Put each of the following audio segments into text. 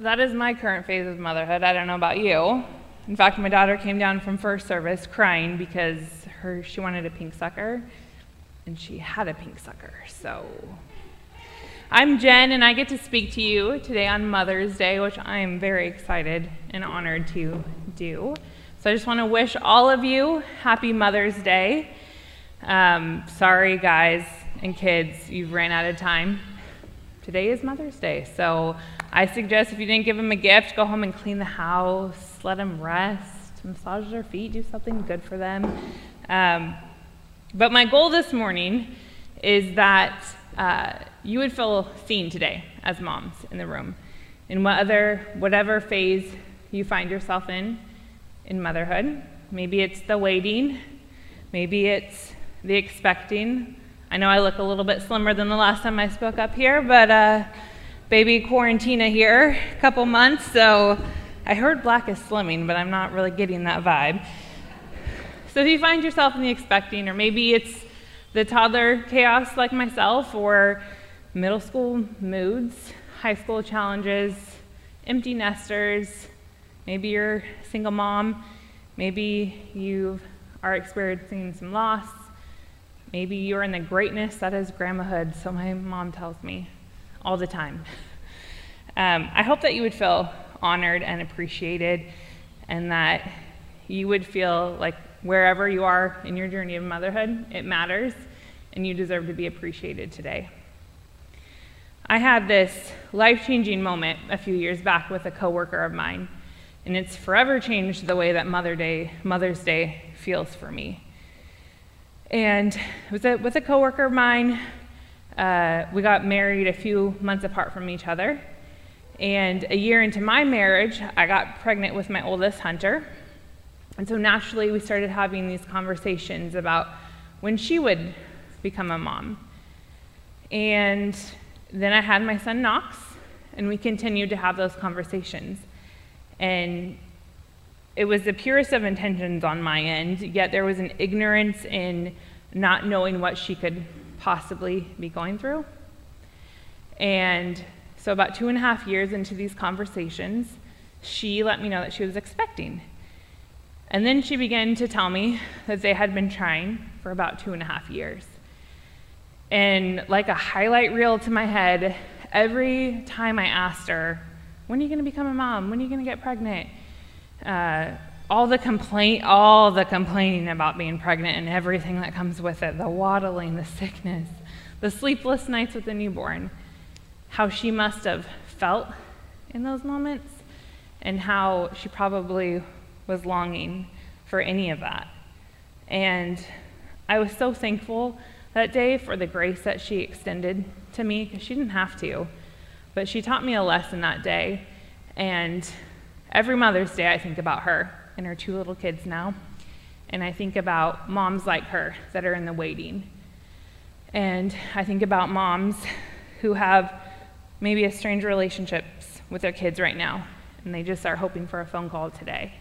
that is my current phase of motherhood. I don't know about you. In fact, my daughter came down from first service crying because her she wanted a pink sucker, and she had a pink sucker. So, I'm Jen, and I get to speak to you today on Mother's Day, which I am very excited and honored to do. So, I just want to wish all of you happy Mother's Day. Um, sorry, guys and kids, you've ran out of time. Today is Mother's Day, so I suggest if you didn't give them a gift, go home and clean the house, let them rest, massage their feet, do something good for them. Um, but my goal this morning is that uh, you would feel seen today as moms in the room, in whatever, whatever phase you find yourself in in motherhood. Maybe it's the waiting, maybe it's the expecting. I know I look a little bit slimmer than the last time I spoke up here, but. Uh, baby Quarantina here, a couple months, so I heard black is slimming, but I'm not really getting that vibe. So if you find yourself in the expecting, or maybe it's the toddler chaos like myself, or middle school moods, high school challenges, empty nesters, maybe you're a single mom, maybe you are experiencing some loss, maybe you're in the greatness that is grandmahood, so my mom tells me all the time. Um, I hope that you would feel honored and appreciated, and that you would feel like wherever you are in your journey of motherhood, it matters, and you deserve to be appreciated today. I had this life changing moment a few years back with a coworker of mine, and it's forever changed the way that Mother Day, Mother's Day feels for me. And it was a, with a coworker of mine uh, we got married a few months apart from each other. And a year into my marriage, I got pregnant with my oldest, Hunter. And so naturally, we started having these conversations about when she would become a mom. And then I had my son, Knox, and we continued to have those conversations. And it was the purest of intentions on my end, yet there was an ignorance in not knowing what she could possibly be going through. And so, about two and a half years into these conversations, she let me know that she was expecting. And then she began to tell me that they had been trying for about two and a half years. And like a highlight reel to my head, every time I asked her, When are you going to become a mom? When are you going to get pregnant? Uh, all the complaint, all the complaining about being pregnant and everything that comes with it, the waddling, the sickness, the sleepless nights with the newborn, how she must have felt in those moments and how she probably was longing for any of that. And I was so thankful that day for the grace that she extended to me because she didn't have to. But she taught me a lesson that day. And every Mother's Day, I think about her and her two little kids now. And I think about moms like her that are in the waiting. And I think about moms who have maybe a strange relationships with their kids right now, and they just are hoping for a phone call today.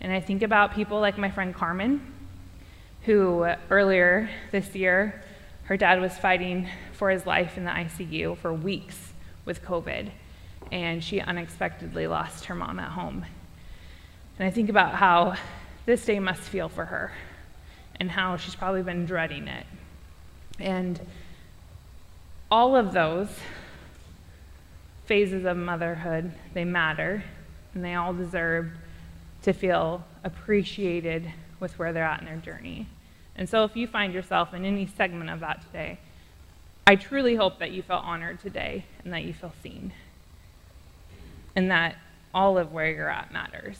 And I think about people like my friend Carmen, who earlier this year, her dad was fighting for his life in the ICU for weeks with COVID, and she unexpectedly lost her mom at home. And I think about how this day must feel for her and how she's probably been dreading it. And all of those phases of motherhood, they matter, and they all deserve to feel appreciated with where they're at in their journey. And so if you find yourself in any segment of that today, I truly hope that you feel honored today and that you feel seen. And that all of where you're at matters.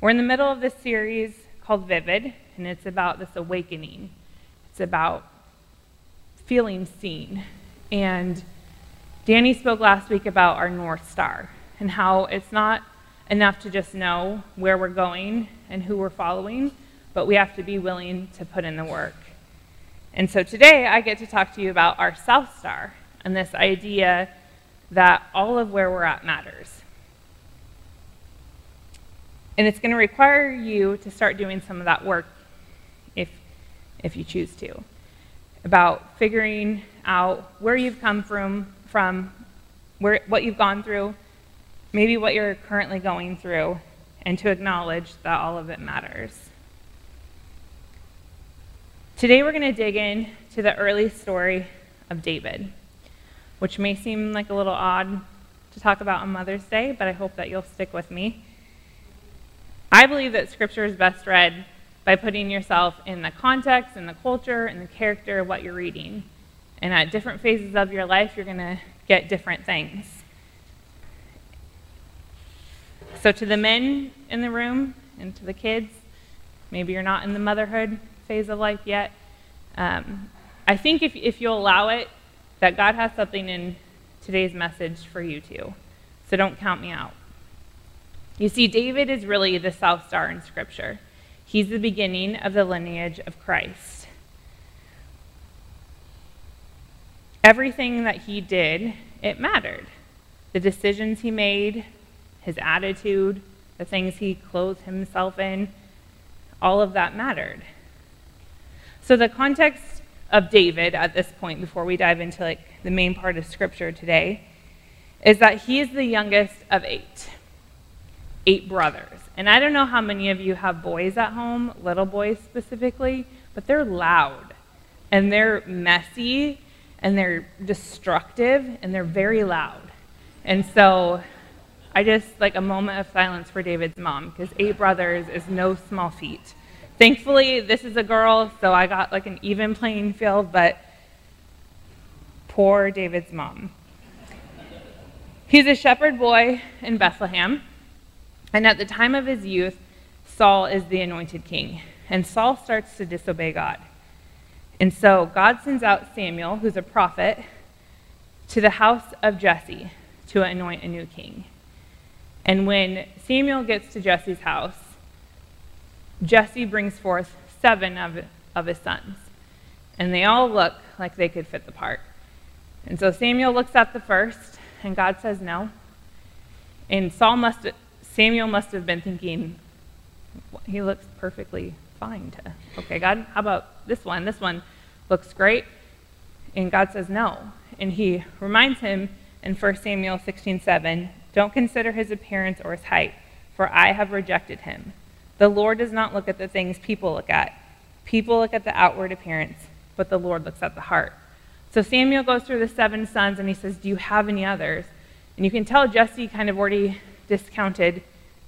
We're in the middle of this series called Vivid, and it's about this awakening. It's about feeling seen. And Danny spoke last week about our North Star and how it's not enough to just know where we're going and who we're following, but we have to be willing to put in the work. And so today I get to talk to you about our South Star and this idea that all of where we're at matters. And it's going to require you to start doing some of that work if, if you choose to, about figuring out where you've come from, from, where, what you've gone through, maybe what you're currently going through, and to acknowledge that all of it matters. Today we're going to dig in to the early story of David, which may seem like a little odd to talk about on Mother's Day, but I hope that you'll stick with me. I believe that Scripture is best read by putting yourself in the context and the culture and the character of what you're reading. And at different phases of your life, you're going to get different things. So, to the men in the room and to the kids, maybe you're not in the motherhood phase of life yet. Um, I think if, if you'll allow it, that God has something in today's message for you too. So don't count me out. You see, David is really the South Star in Scripture. He's the beginning of the lineage of Christ. Everything that he did, it mattered. The decisions he made, his attitude, the things he clothed himself in, all of that mattered. So the context of David at this point, before we dive into like the main part of Scripture today, is that he is the youngest of eight, eight brothers. And I don't know how many of you have boys at home, little boys specifically, but they're loud and they're messy and they're destructive and they're very loud. And so I just like a moment of silence for David's mom because eight brothers is no small feat. Thankfully, this is a girl, so I got like an even playing field, but poor David's mom. He's a shepherd boy in Bethlehem, and at the time of his youth, Saul is the anointed king, and Saul starts to disobey God. And so God sends out Samuel, who's a prophet, to the house of Jesse to anoint a new king. And when Samuel gets to Jesse's house, Jesse brings forth seven of, of his sons. And they all look like they could fit the part. And so Samuel looks at the first, and God says no. And Saul must, Samuel must have been thinking, he looks perfectly fine to, okay, God, how about this one? This one looks great. And God says no. And he reminds him in 1 Samuel 16 7, don't consider his appearance or his height, for I have rejected him. The Lord does not look at the things people look at. People look at the outward appearance, but the Lord looks at the heart. So Samuel goes through the seven sons and he says, Do you have any others? And you can tell Jesse kind of already discounted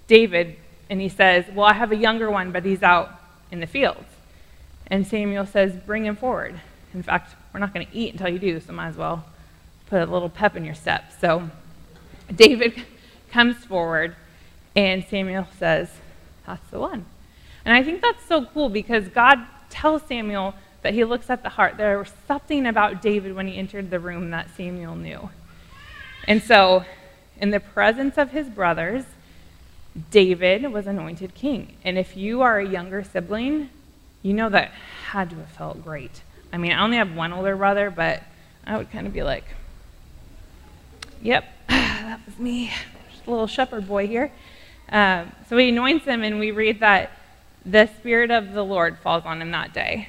David, and he says, Well, I have a younger one, but he's out in the fields. And Samuel says, Bring him forward. In fact, we're not going to eat until you do, so might as well put a little pep in your step. So David comes forward, and Samuel says, That's the one. And I think that's so cool because God tells Samuel that he looks at the heart. There was something about David when he entered the room that Samuel knew. And so, in the presence of his brothers, David was anointed king. And if you are a younger sibling, you know that had to have felt great. I mean, I only have one older brother, but I would kind of be like, yep, that was me, little shepherd boy here. Um, so he anoints him, and we read that the Spirit of the Lord falls on him that day.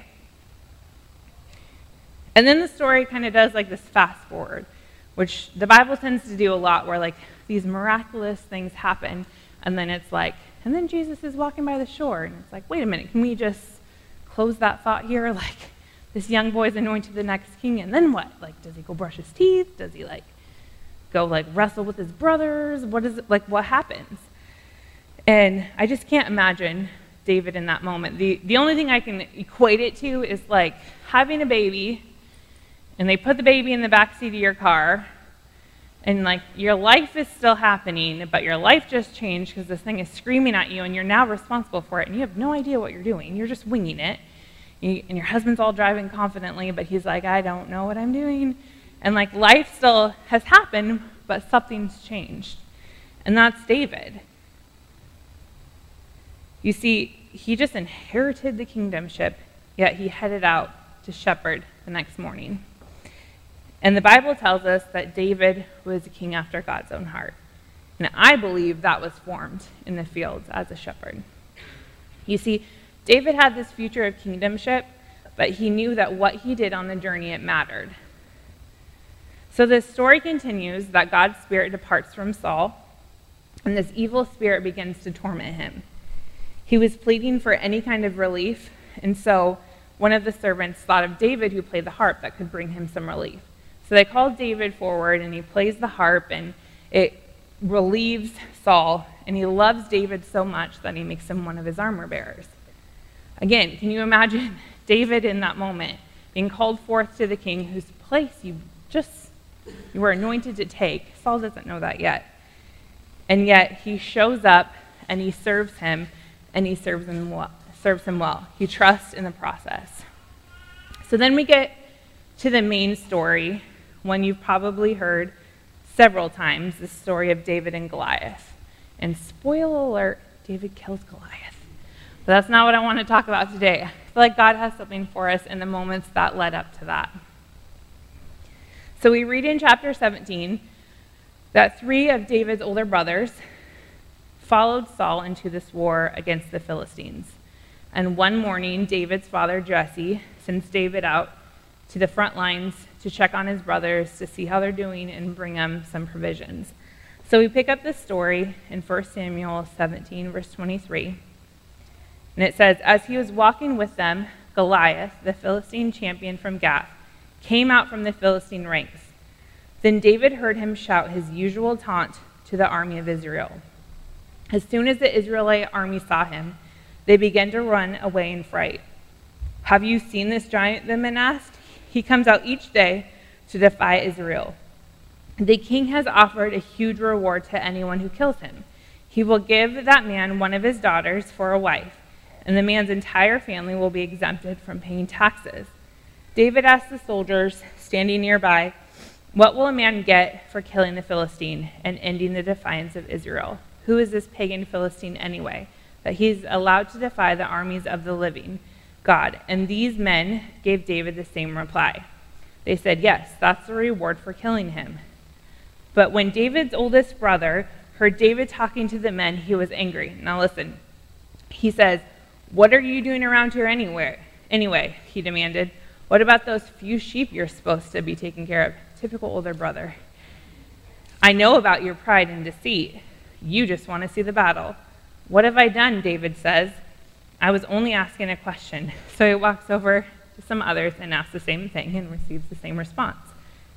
And then the story kind of does like this fast forward, which the Bible tends to do a lot, where like these miraculous things happen, and then it's like, and then Jesus is walking by the shore, and it's like, wait a minute, can we just close that thought here? Like, this young boy's anointed the next king, and then what? Like, does he go brush his teeth? Does he like go like wrestle with his brothers? What is it like? What happens? And I just can't imagine David in that moment. The the only thing I can equate it to is like having a baby, and they put the baby in the back seat of your car, and like your life is still happening, but your life just changed because this thing is screaming at you, and you're now responsible for it, and you have no idea what you're doing. You're just winging it. You, and your husband's all driving confidently, but he's like, I don't know what I'm doing. And like life still has happened, but something's changed. And that's David. You see, he just inherited the kingdomship, yet he headed out to shepherd the next morning. And the Bible tells us that David was a king after God's own heart. And I believe that was formed in the fields as a shepherd. You see, David had this future of kingdomship, but he knew that what he did on the journey, it mattered. So this story continues that God's spirit departs from Saul, and this evil spirit begins to torment him. He was pleading for any kind of relief, and so one of the servants thought of David, who played the harp, that could bring him some relief. So they called David forward, and he plays the harp, and it relieves Saul, and he loves David so much that he makes him one of his armor bearers. Again, can you imagine David in that moment being called forth to the king whose place you just you were anointed to take? Saul doesn't know that yet. And yet he shows up and he serves him and he serves him well. Serves him well. He trusts in the process. So then we get to the main story, one you've probably heard several times, the story of David and Goliath. And spoiler alert, David kills Goliath. But that's not what I want to talk about today. I feel like God has something for us in the moments that led up to that. So we read in chapter 17 that three of David's older brothers followed Saul into this war against the Philistines. And one morning, David's father, Jesse, sends David out to the front lines to check on his brothers to see how they're doing and bring them some provisions. So we pick up this story in 1 Samuel 17, verse 23. And it says, As he was walking with them, Goliath, the Philistine champion from Gath, came out from the Philistine ranks. Then David heard him shout his usual taunt to the army of Israel. As soon as the Israelite army saw him, they began to run away in fright. Have you seen this giant? the men asked. He comes out each day to defy Israel. The king has offered a huge reward to anyone who kills him. He will give that man one of his daughters for a wife and the man's entire family will be exempted from paying taxes. David asked the soldiers standing nearby, What will a man get for killing the Philistine and ending the defiance of Israel? Who is this pagan Philistine anyway, that he's allowed to defy the armies of the living God? And these men gave David the same reply. They said, Yes, that's the reward for killing him. But when David's oldest brother heard David talking to the men, he was angry. Now listen, he says, what are you doing around here anyway? Anyway, he demanded. What about those few sheep you're supposed to be taking care of? Typical older brother. I know about your pride and deceit. You just want to see the battle. What have I done? David says. I was only asking a question. So he walks over to some others and asks the same thing and receives the same response.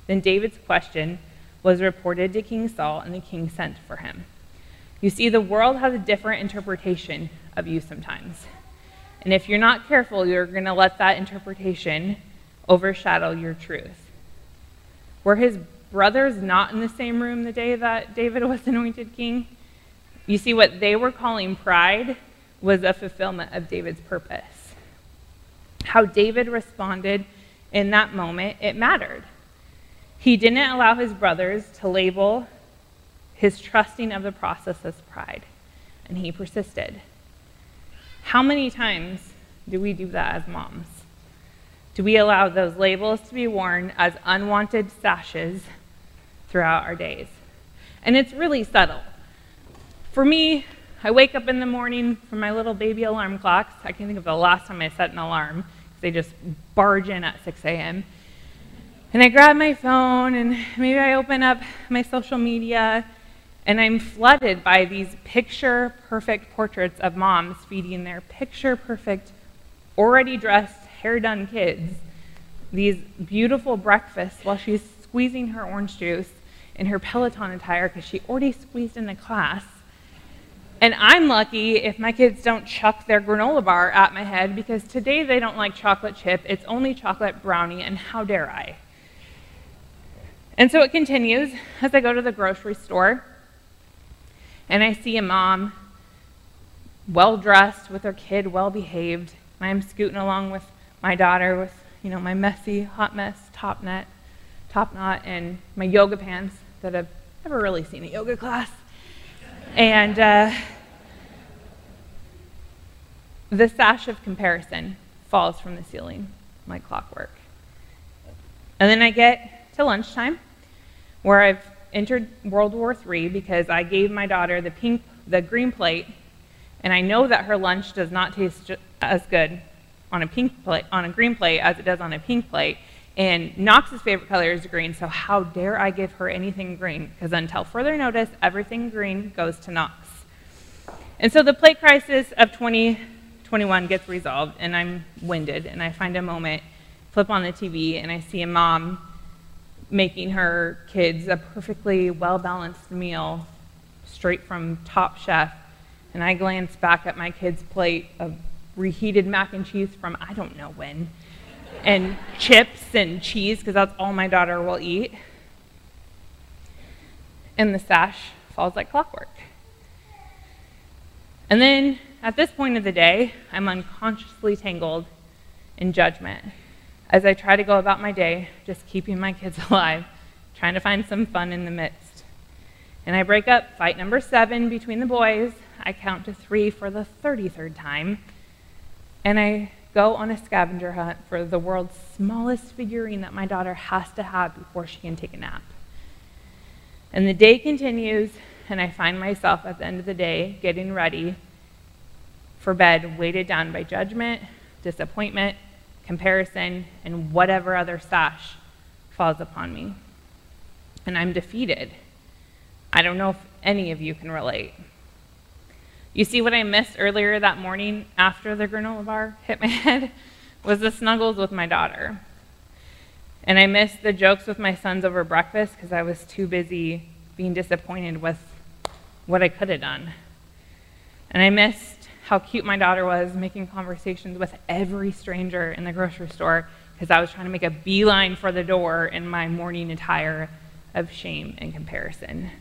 Then David's question was reported to King Saul, and the king sent for him. You see, the world has a different interpretation of you sometimes. And if you're not careful, you're going to let that interpretation overshadow your truth. Were his brothers not in the same room the day that David was anointed king? You see, what they were calling pride was a fulfillment of David's purpose. How David responded in that moment, it mattered. He didn't allow his brothers to label his trusting of the process as pride, and he persisted. How many times do we do that as moms? Do we allow those labels to be worn as unwanted sashes throughout our days? And it's really subtle. For me, I wake up in the morning from my little baby alarm clocks. I can think of the last time I set an alarm because they just barge in at 6 a.m. And I grab my phone and maybe I open up my social media and I'm flooded by these picture perfect portraits of moms feeding their picture perfect, already dressed, hair done kids these beautiful breakfasts while she's squeezing her orange juice in her Peloton attire because she already squeezed into class. And I'm lucky if my kids don't chuck their granola bar at my head because today they don't like chocolate chip. It's only chocolate brownie, and how dare I? And so it continues as I go to the grocery store and I see a mom well dressed with her kid well behaved. I'm scooting along with my daughter with, you know, my messy, hot mess top net, top knot, and my yoga pants that I've never really seen a yoga class. And uh, the sash of comparison falls from the ceiling like clockwork. And then I get to lunchtime where I've entered World War III because I gave my daughter the pink, the green plate, and I know that her lunch does not taste as good on a pink plate, on a green plate as it does on a pink plate. And Knox's favorite color is green, so how dare I give her anything green? Because until further notice, everything green goes to Knox. And so the plate crisis of 2021 gets resolved, and I'm winded, and I find a moment, flip on the TV, and I see a mom making her kids a perfectly well balanced meal straight from Top Chef. And I glance back at my kids' plate of reheated mac and cheese from I don't know when, and chips and cheese, because that's all my daughter will eat. And the sash falls like clockwork. And then at this point of the day, I'm unconsciously tangled in judgment as I try to go about my day, just keeping my kids alive, trying to find some fun in the midst. And I break up fight number seven between the boys. I count to three for the 33rd time. And I go on a scavenger hunt for the world's smallest figurine that my daughter has to have before she can take a nap. And the day continues, and I find myself at the end of the day getting ready for bed, weighted down by judgment, disappointment, comparison, and whatever other sash falls upon me. And I'm defeated. I don't know if any of you can relate. You see, what I missed earlier that morning after the granola bar hit my head was the snuggles with my daughter. And I missed the jokes with my sons over breakfast because I was too busy being disappointed with what I could have done. And I missed how cute my daughter was making conversations with every stranger in the grocery store because I was trying to make a beeline for the door in my morning attire of shame and comparison.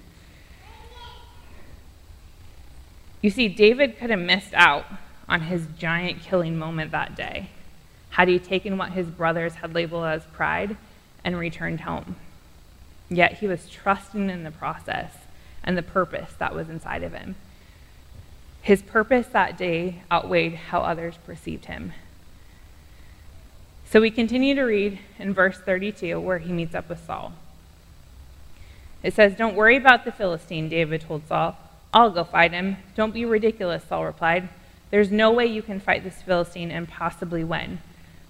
You see, David could have missed out on his giant killing moment that day had he taken what his brothers had labeled as pride and returned home. Yet he was trusting in the process and the purpose that was inside of him. His purpose that day outweighed how others perceived him. So we continue to read in verse 32 where he meets up with Saul. It says, Don't worry about the Philistine, David told Saul. I'll go fight him. Don't be ridiculous, Saul replied. There's no way you can fight this Philistine and possibly win.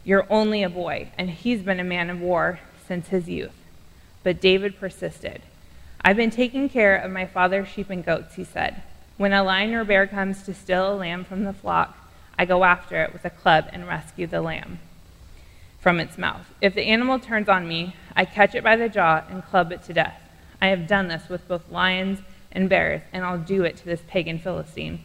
You're only a boy, and he's been a man of war since his youth. But David persisted. I've been taking care of my father's sheep and goats, he said. When a lion or bear comes to steal a lamb from the flock, I go after it with a club and rescue the lamb from its mouth. If the animal turns on me, I catch it by the jaw and club it to death. I have done this with both lions and bears, and I'll do it to this pagan Philistine.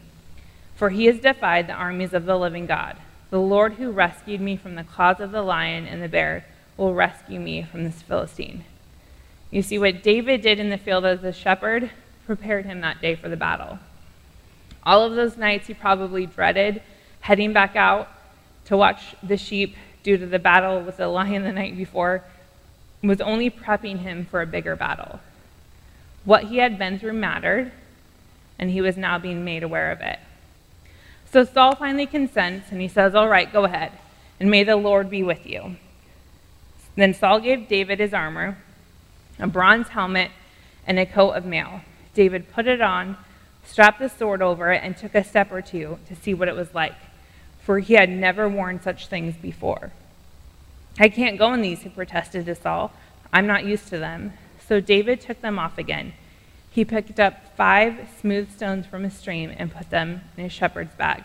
For he has defied the armies of the living God. The Lord who rescued me from the claws of the lion and the bear will rescue me from this Philistine. You see, what David did in the field as a shepherd prepared him that day for the battle. All of those nights he probably dreaded heading back out to watch the sheep due to the battle with the lion the night before was only prepping him for a bigger battle. What he had been through mattered, and he was now being made aware of it. So Saul finally consents, and he says, All right, go ahead, and may the Lord be with you. Then Saul gave David his armor, a bronze helmet, and a coat of mail. David put it on, strapped the sword over it, and took a step or two to see what it was like, for he had never worn such things before. I can't go in these, he protested to Saul. I'm not used to them. So David took them off again. He picked up five smooth stones from a stream and put them in his shepherd's bag.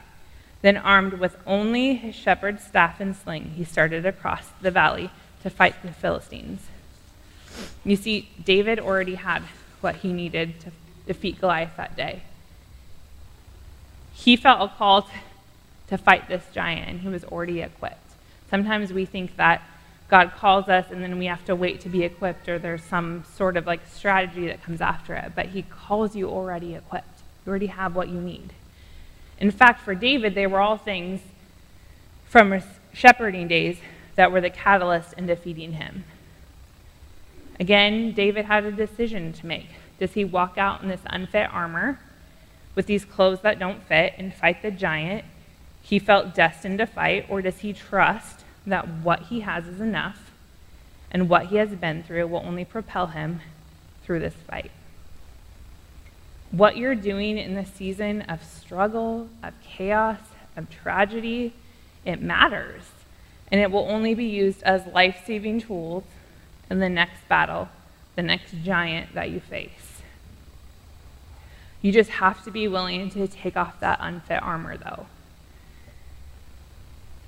Then, armed with only his shepherd's staff and sling, he started across the valley to fight the Philistines. You see, David already had what he needed to defeat Goliath that day. He felt a call to fight this giant, and he was already equipped. Sometimes we think that God calls us and then we have to wait to be equipped or there's some sort of like strategy that comes after it. But he calls you already equipped. You already have what you need. In fact, for David, they were all things from shepherding days that were the catalyst in defeating him. Again, David had a decision to make. Does he walk out in this unfit armor with these clothes that don't fit and fight the giant he felt destined to fight, or does he trust that what he has is enough and what he has been through will only propel him through this fight. What you're doing in the season of struggle, of chaos, of tragedy, it matters. and it will only be used as life saving tools in the next battle, the next giant that you face. You just have to be willing to take off that unfit armor, though.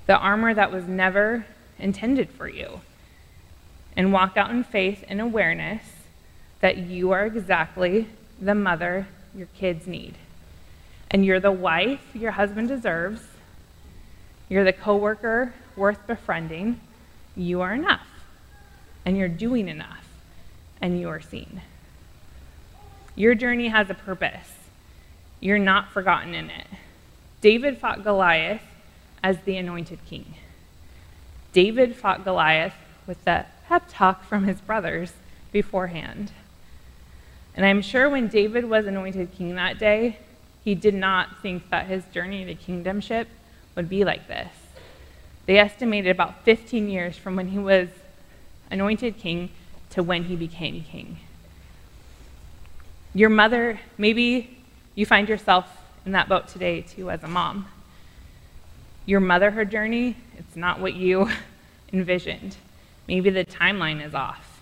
The armor that was never intended for you. And walk out in faith and awareness that you are exactly the mother your kids need. And you're the wife your husband deserves. You're the coworker worth befriending. You are enough. And you're doing enough. And you are seen. Your journey has a purpose. You're not forgotten in it. David fought Goliath as the anointed king. David fought Goliath with the pep talk from his brothers beforehand. And I'm sure when David was anointed king that day, he did not think that his journey to kingdomship would be like this. They estimated about 15 years from when he was anointed king to when he became king. Your mother, maybe you find yourself in that boat today too as a mom. Your motherhood journey, it's not what you envisioned. Maybe the timeline is off.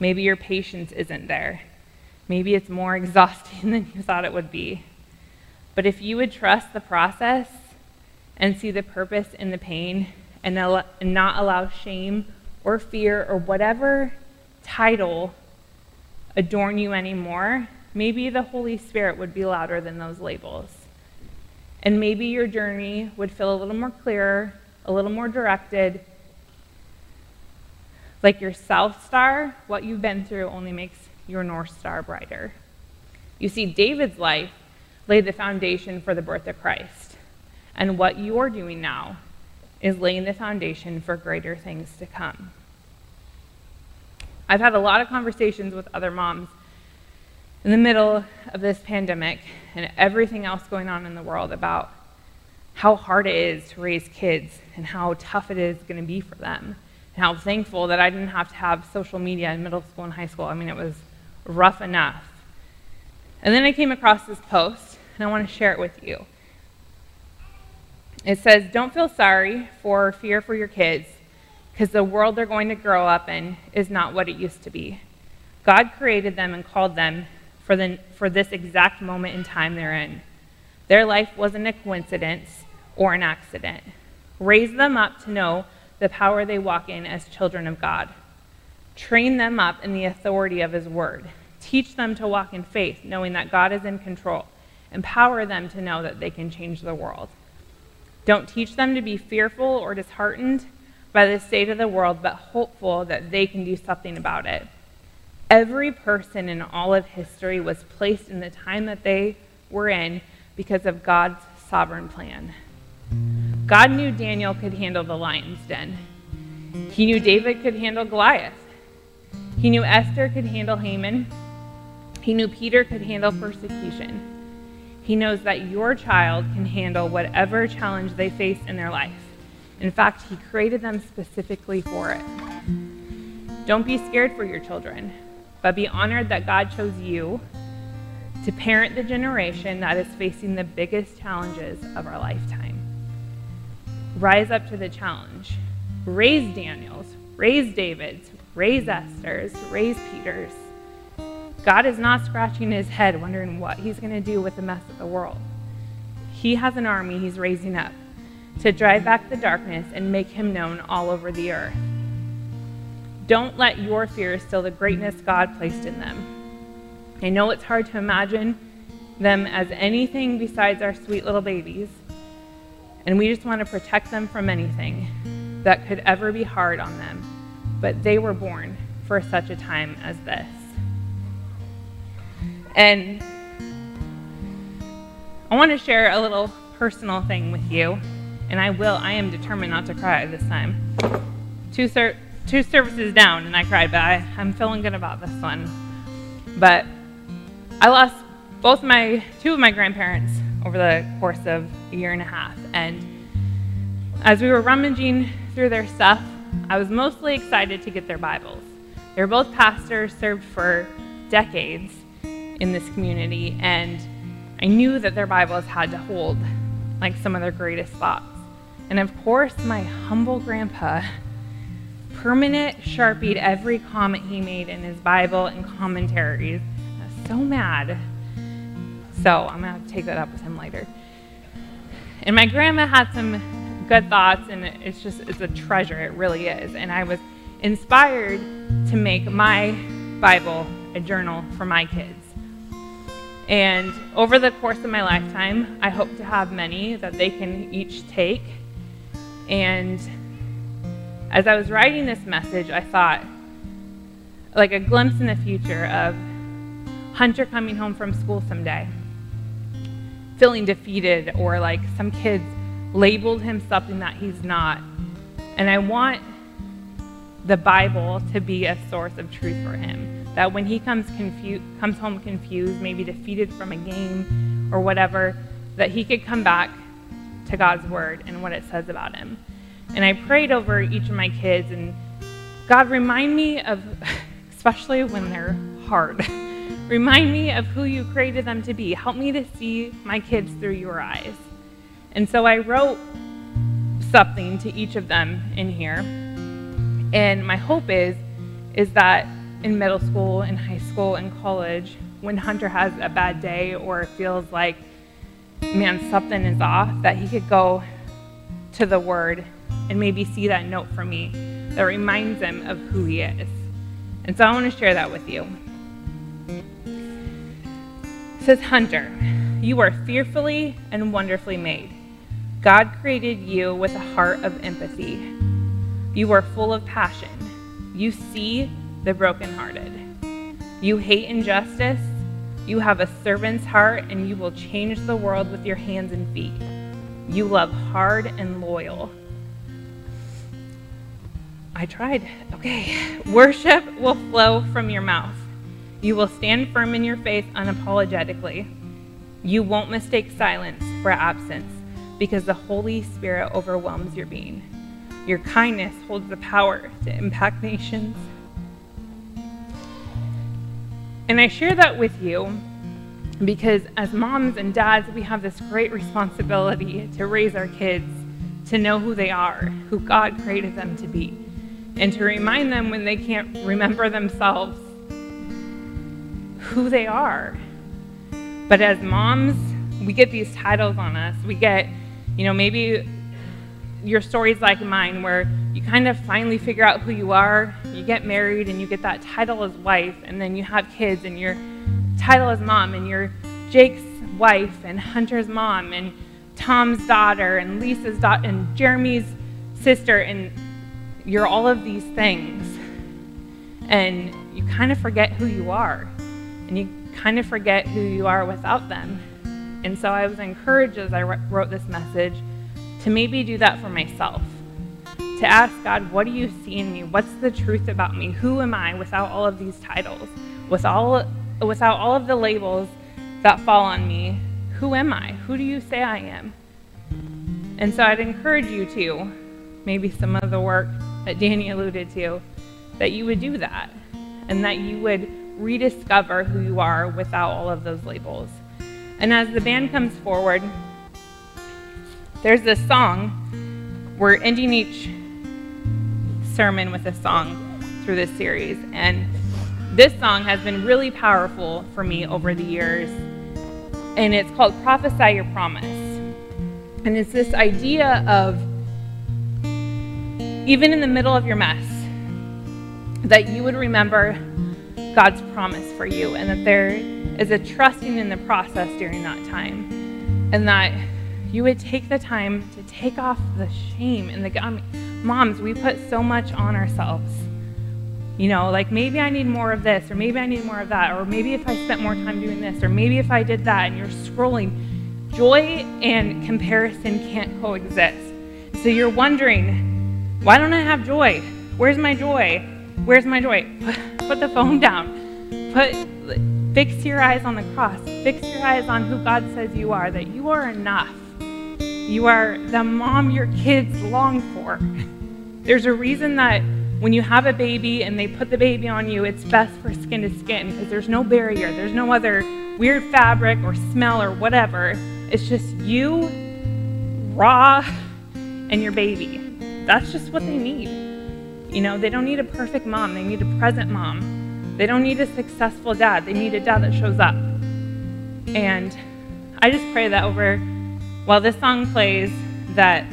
Maybe your patience isn't there. Maybe it's more exhausting than you thought it would be. But if you would trust the process and see the purpose in the pain and not allow shame or fear or whatever title adorn you anymore, maybe the Holy Spirit would be louder than those labels. And maybe your journey would feel a little more clear, a little more directed. Like your South Star, what you've been through only makes your North Star brighter. You see, David's life laid the foundation for the birth of Christ. And what you're doing now is laying the foundation for greater things to come. I've had a lot of conversations with other moms in the middle of this pandemic and everything else going on in the world about how hard it is to raise kids and how tough it is going to be for them and how thankful that I didn't have to have social media in middle school and high school. I mean, it was rough enough. And then I came across this post, and I want to share it with you. It says, Don't feel sorry for fear for your kids, because the world they're going to grow up in is not what it used to be. God created them and called them for, the, for this exact moment in time they're in. Their life wasn't a coincidence or an accident. Raise them up to know the power they walk in as children of God. Train them up in the authority of His Word. Teach them to walk in faith, knowing that God is in control. Empower them to know that they can change the world. Don't teach them to be fearful or disheartened by the state of the world, but hopeful that they can do something about it. Every person in all of history was placed in the time that they were in because of God's sovereign plan. God knew Daniel could handle the lion's den. He knew David could handle Goliath. He knew Esther could handle Haman. He knew Peter could handle persecution. He knows that your child can handle whatever challenge they face in their life. In fact, He created them specifically for it. Don't be scared for your children, but be honored that God chose you to parent the generation that is facing the biggest challenges of our lifetime. Rise up to the challenge. Raise Daniels, raise Davids, raise Esther's, raise Peter's. God is not scratching his head wondering what he's going to do with the mess of the world. He has an army he's raising up to drive back the darkness and make him known all over the earth. Don't let your fears steal the greatness God placed in them. I know it's hard to imagine them as anything besides our sweet little babies, and we just want to protect them from anything that could ever be hard on them but they were born for such a time as this. And I want to share a little personal thing with you, and I will. I am determined not to cry this time. Two, two services down, and I cried, but I, I'm feeling good about this one. But I lost both my two of my grandparents over the course of a year and a half, and as we were rummaging through their stuff, I was mostly excited to get their Bibles. They were both pastors, served for decades in this community, and I knew that their Bibles had to hold like some of their greatest thoughts. And of course, my humble grandpa permanent sharpied every comment he made in his Bible and commentaries. So mad. So I'm going to take that up with him later. And my grandma had some good thoughts, and it's just, it's a treasure. It really is. And I was inspired to make my Bible a journal for my kids. And over the course of my lifetime, I hope to have many that they can each take. And as I was writing this message, I thought, like a glimpse in the future of Hunter coming home from school someday, feeling defeated, or like some kids labeled him something that he's not. And I want the Bible to be a source of truth for him. That when he comes, comes home confused, maybe defeated from a game or whatever, that he could come back to God's word and what it says about him. And I prayed over each of my kids, and God, remind me of, especially when they're hard, remind me of who you created them to be. Help me to see my kids through your eyes. And so I wrote something to each of them in here and my hope is, is that in middle school, in high school, in college, when Hunter has a bad day or feels like, man, something is off, that he could go to the Word and maybe see that note from me that reminds him of who he is. And so I want to share that with you. It says, Hunter, you are fearfully and wonderfully made. God created you with a heart of empathy you are full of passion. You see the brokenhearted. You hate injustice. You have a servant's heart, and you will change the world with your hands and feet. You love hard and loyal. I tried. Okay. Worship will flow from your mouth. You will stand firm in your faith unapologetically. You won't mistake silence for absence because the Holy Spirit overwhelms your being. Your kindness holds the power to impact nations. And I share that with you because as moms and dads, we have this great responsibility to raise our kids to know who they are, who God created them to be, and to remind them when they can't remember themselves who they are. But as moms, we get these titles on us. We get, you know, maybe your stories like mine, where you kind of finally figure out who you are, you get married, and you get that title as wife, and then you have kids, and your title as mom, and you're Jake's wife, and Hunter's mom, and Tom's daughter, and Lisa's daughter, and Jeremy's sister, and you're all of these things. And you kind of forget who you are, and you kind of forget who you are without them. And so I was encouraged as I wrote this message to maybe do that for myself. To ask God, what do you see in me? What's the truth about me? Who am I without all of these titles? With all, without all of the labels that fall on me, who am I? Who do you say I am? And so I'd encourage you to, maybe some of the work that Danny alluded to, that you would do that and that you would rediscover who you are without all of those labels. And as the band comes forward, there's this song. We're ending each sermon with a song through this series. And this song has been really powerful for me over the years. And it's called Prophesy Your Promise. And it's this idea of even in the middle of your mess, that you would remember God's promise for you and that there is a trusting in the process during that time. And that you would take the time to take off the shame and the moms we put so much on ourselves you know like maybe i need more of this or maybe i need more of that or maybe if i spent more time doing this or maybe if i did that and you're scrolling joy and comparison can't coexist so you're wondering why don't i have joy? Where's my joy? Where's my joy? Put the phone down. Put fix your eyes on the cross. Fix your eyes on who god says you are that you are enough. You are the mom your kids long for. There's a reason that when you have a baby and they put the baby on you, it's best for skin to skin because there's no barrier, there's no other weird fabric or smell or whatever. It's just you, raw and your baby. That's just what they need. You know, they don't need a perfect mom, they need a present mom. They don't need a successful dad, they need a dad that shows up. And I just pray that over while this song plays, that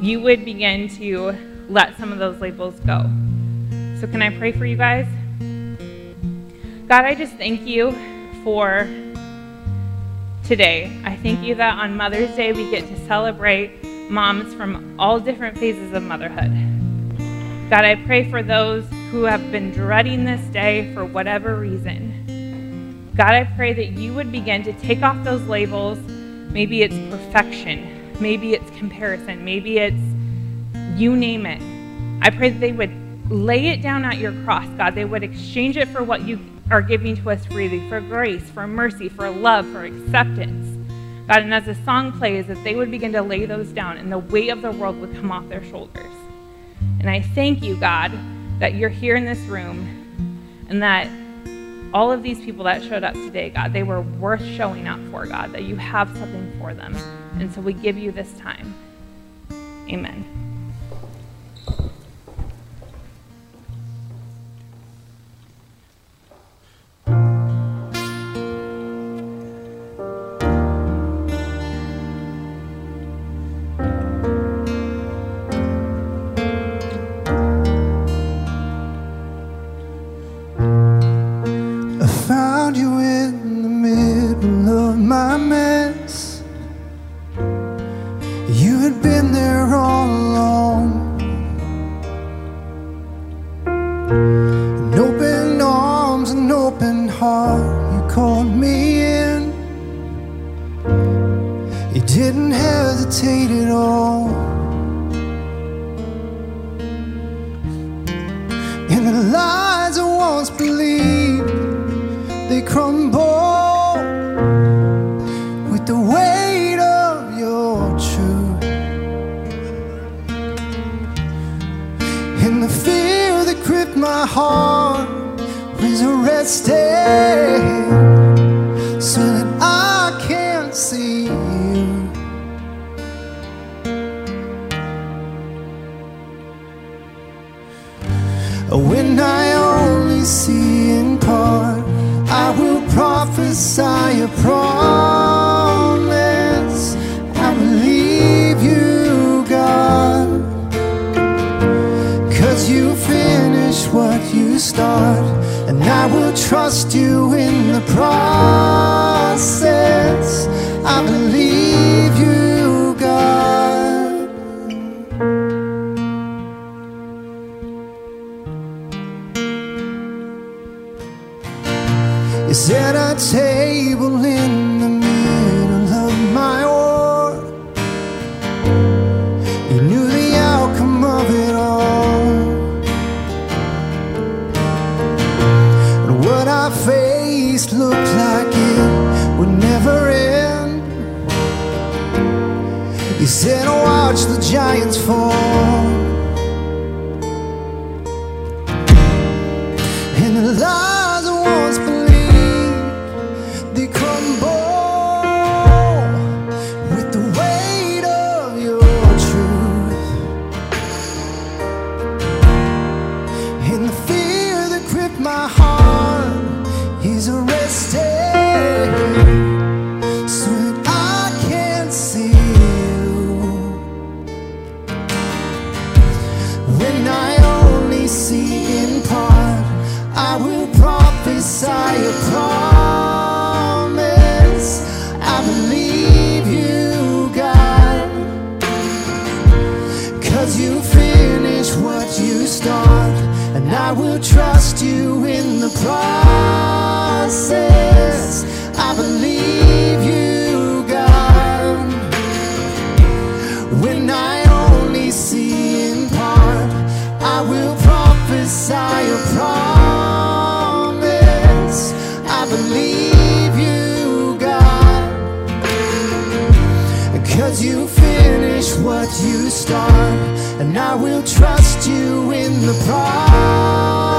you would begin to let some of those labels go. So, can I pray for you guys? God, I just thank you for today. I thank you that on Mother's Day we get to celebrate moms from all different phases of motherhood. God, I pray for those who have been dreading this day for whatever reason. God, I pray that you would begin to take off those labels. Maybe it's perfection, maybe it's comparison, maybe it's you name it. I pray that they would lay it down at your cross, God. They would exchange it for what you are giving to us freely for grace, for mercy, for love, for acceptance. God, and as the song plays, that they would begin to lay those down and the weight of the world would come off their shoulders. And I thank you, God, that you're here in this room and that all of these people that showed up today, God, they were worth showing up for, God, that you have something for them. And so we give you this time. Amen. crumble with the weight of your truth and the fear that gripped my heart resurrected. trust you in the process. I believe you, God. You said I'd take. least looked like it would never end. You said, Watch the giants fall. And the will prophesy a promise. I believe you, God. Cause you finish what you start, and I will trust you in the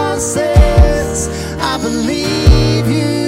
process. I believe you.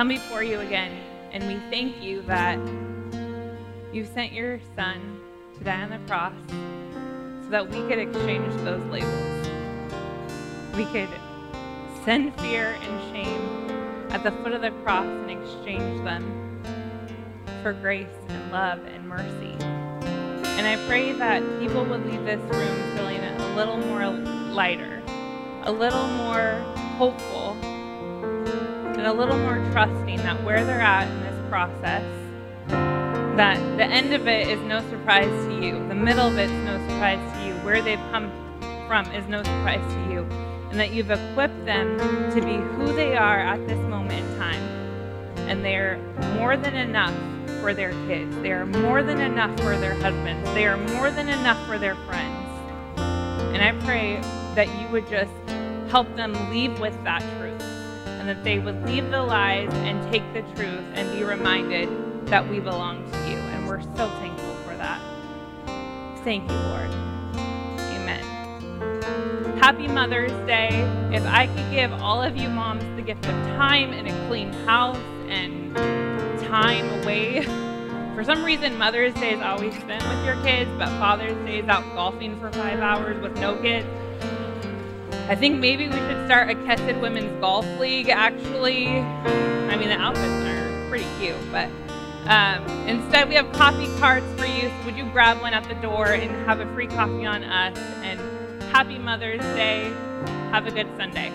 Come before you again and we thank you that you sent your son to die on the cross so that we could exchange those labels. We could send fear and shame at the foot of the cross and exchange them for grace and love and mercy. And I pray that people would leave this room feeling a little more lighter, a little more hopeful, and a little more trusting that where they're at in this process, that the end of it is no surprise to you, the middle of it is no surprise to you, where they've come from is no surprise to you, and that you've equipped them to be who they are at this moment in time. And they're more than enough for their kids. They are more than enough for their husbands. They are more than enough for their friends. And I pray that you would just help them leave with that truth and that they would leave the lies and take the truth and be reminded that we belong to you. And we're so thankful for that. Thank you, Lord. Amen. Happy Mother's Day. If I could give all of you moms the gift of time and a clean house and time away. For some reason, Mother's Day is always spent with your kids, but Father's Day is out golfing for five hours with no kids. I think maybe we should start a Kesed Women's Golf League, actually. I mean, the outfits are pretty cute, but um, instead we have coffee carts for you. So would you grab one at the door and have a free coffee on us? And happy Mother's Day. Have a good Sunday.